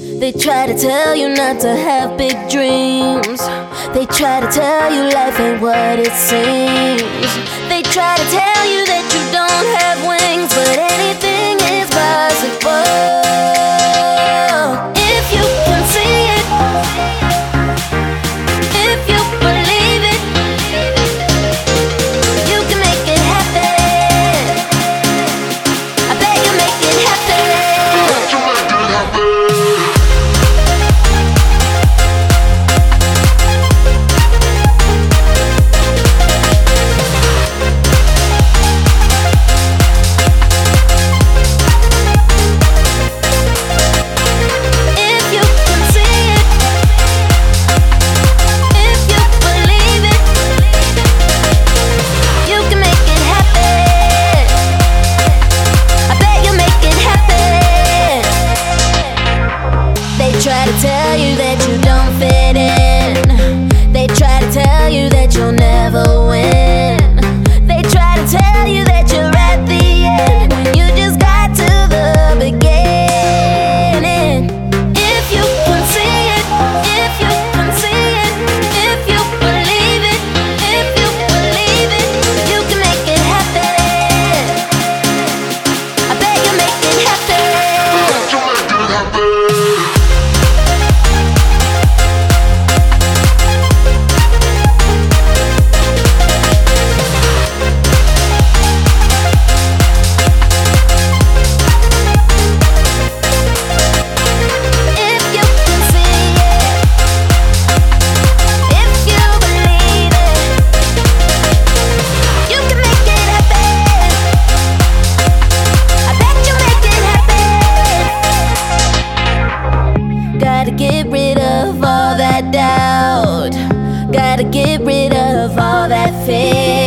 They try to tell you not to have big dreams. They try to tell you life ain't what it seems. They try to tell you that you don't have wings. Gotta get rid of all that doubt. Gotta get rid of all that fear.